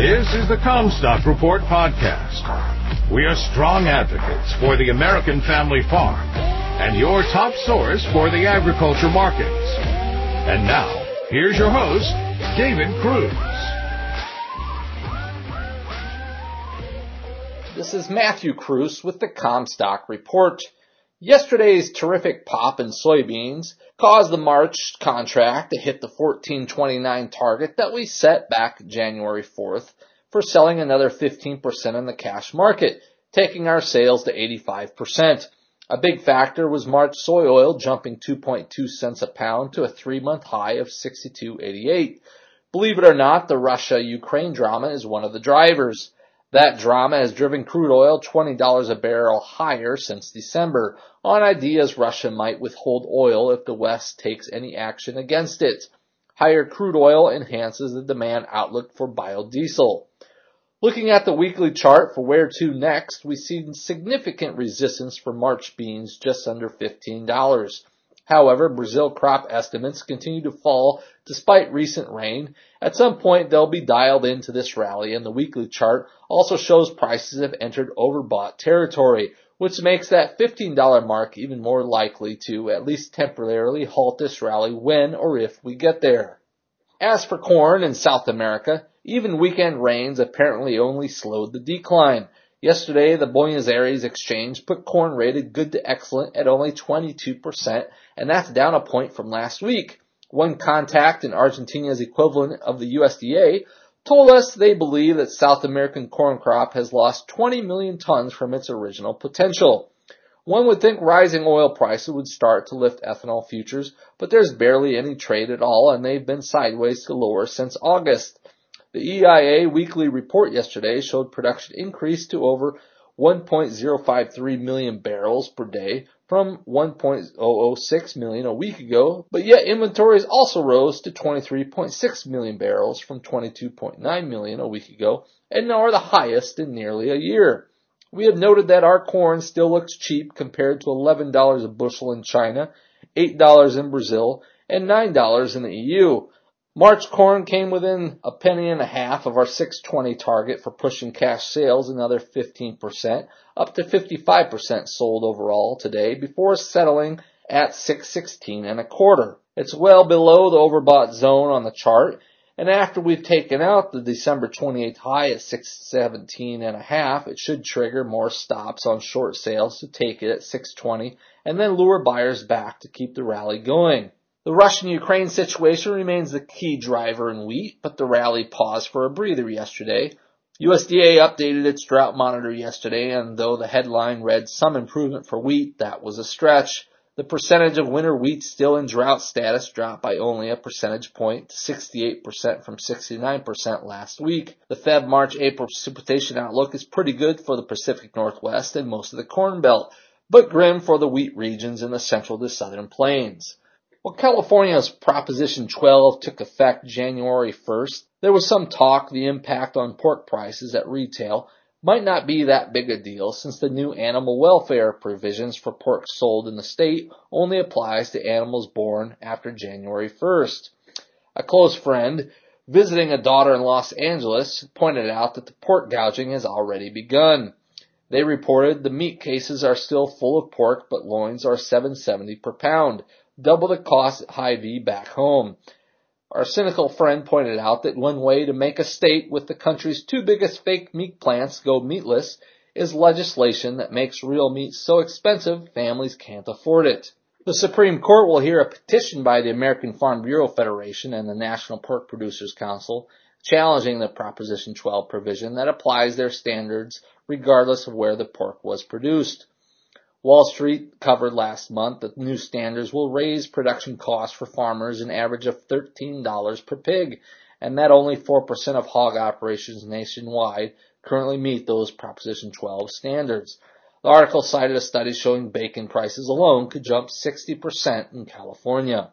This is the Commstock Report podcast. We are strong advocates for the American family farm and your top source for the agriculture markets. And now, here's your host, David Cruz. This is Matthew Cruz with the Commstock Report. Yesterday's terrific pop in soybeans caused the March contract to hit the 1429 target that we set back January 4th for selling another 15% in the cash market, taking our sales to 85%. A big factor was March soy oil jumping 2.2 cents a pound to a three month high of 62.88. Believe it or not, the Russia-Ukraine drama is one of the drivers. That drama has driven crude oil $20 a barrel higher since December on ideas Russia might withhold oil if the West takes any action against it. Higher crude oil enhances the demand outlook for biodiesel. Looking at the weekly chart for where to next, we see significant resistance for March beans just under $15. However, Brazil crop estimates continue to fall despite recent rain. At some point, they'll be dialed into this rally, and the weekly chart also shows prices have entered overbought territory, which makes that $15 mark even more likely to at least temporarily halt this rally when or if we get there. As for corn in South America, even weekend rains apparently only slowed the decline. Yesterday, the Buenos Aires exchange put corn rated good to excellent at only 22%, and that's down a point from last week. One contact in Argentina's equivalent of the USDA told us they believe that South American corn crop has lost 20 million tons from its original potential. One would think rising oil prices would start to lift ethanol futures, but there's barely any trade at all and they've been sideways to lower since August. The EIA weekly report yesterday showed production increased to over 1.053 million barrels per day from 1.006 million a week ago, but yet inventories also rose to 23.6 million barrels from 22.9 million a week ago and now are the highest in nearly a year. We have noted that our corn still looks cheap compared to $11 a bushel in China, $8 in Brazil, and $9 in the EU. March corn came within a penny and a half of our 620 target for pushing cash sales another 15%, up to 55% sold overall today before settling at 616 and a quarter. It's well below the overbought zone on the chart, and after we've taken out the December 28th high at 617 and a half, it should trigger more stops on short sales to take it at 620 and then lure buyers back to keep the rally going. The Russian-Ukraine situation remains the key driver in wheat, but the rally paused for a breather yesterday. USDA updated its drought monitor yesterday, and though the headline read some improvement for wheat, that was a stretch. The percentage of winter wheat still in drought status dropped by only a percentage point to 68% from 69% last week. The Feb March April precipitation outlook is pretty good for the Pacific Northwest and most of the Corn Belt, but grim for the wheat regions in the central to southern plains. Well, California's Proposition 12 took effect January 1st. There was some talk the impact on pork prices at retail might not be that big a deal since the new animal welfare provisions for pork sold in the state only applies to animals born after January 1st. A close friend visiting a daughter in Los Angeles pointed out that the pork gouging has already begun. They reported the meat cases are still full of pork, but loins are 770 per pound double the cost at Hy-Vee back home. Our cynical friend pointed out that one way to make a state with the country's two biggest fake meat plants go meatless is legislation that makes real meat so expensive families can't afford it. The Supreme Court will hear a petition by the American Farm Bureau Federation and the National Pork Producers Council challenging the Proposition 12 provision that applies their standards regardless of where the pork was produced. Wall Street covered last month that new standards will raise production costs for farmers an average of $13 per pig, and that only 4% of hog operations nationwide currently meet those Proposition 12 standards. The article cited a study showing bacon prices alone could jump 60% in California.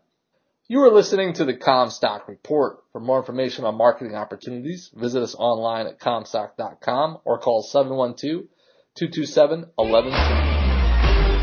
You are listening to the Commstock Report. For more information on marketing opportunities, visit us online at commstock.com or call 712 227 1120.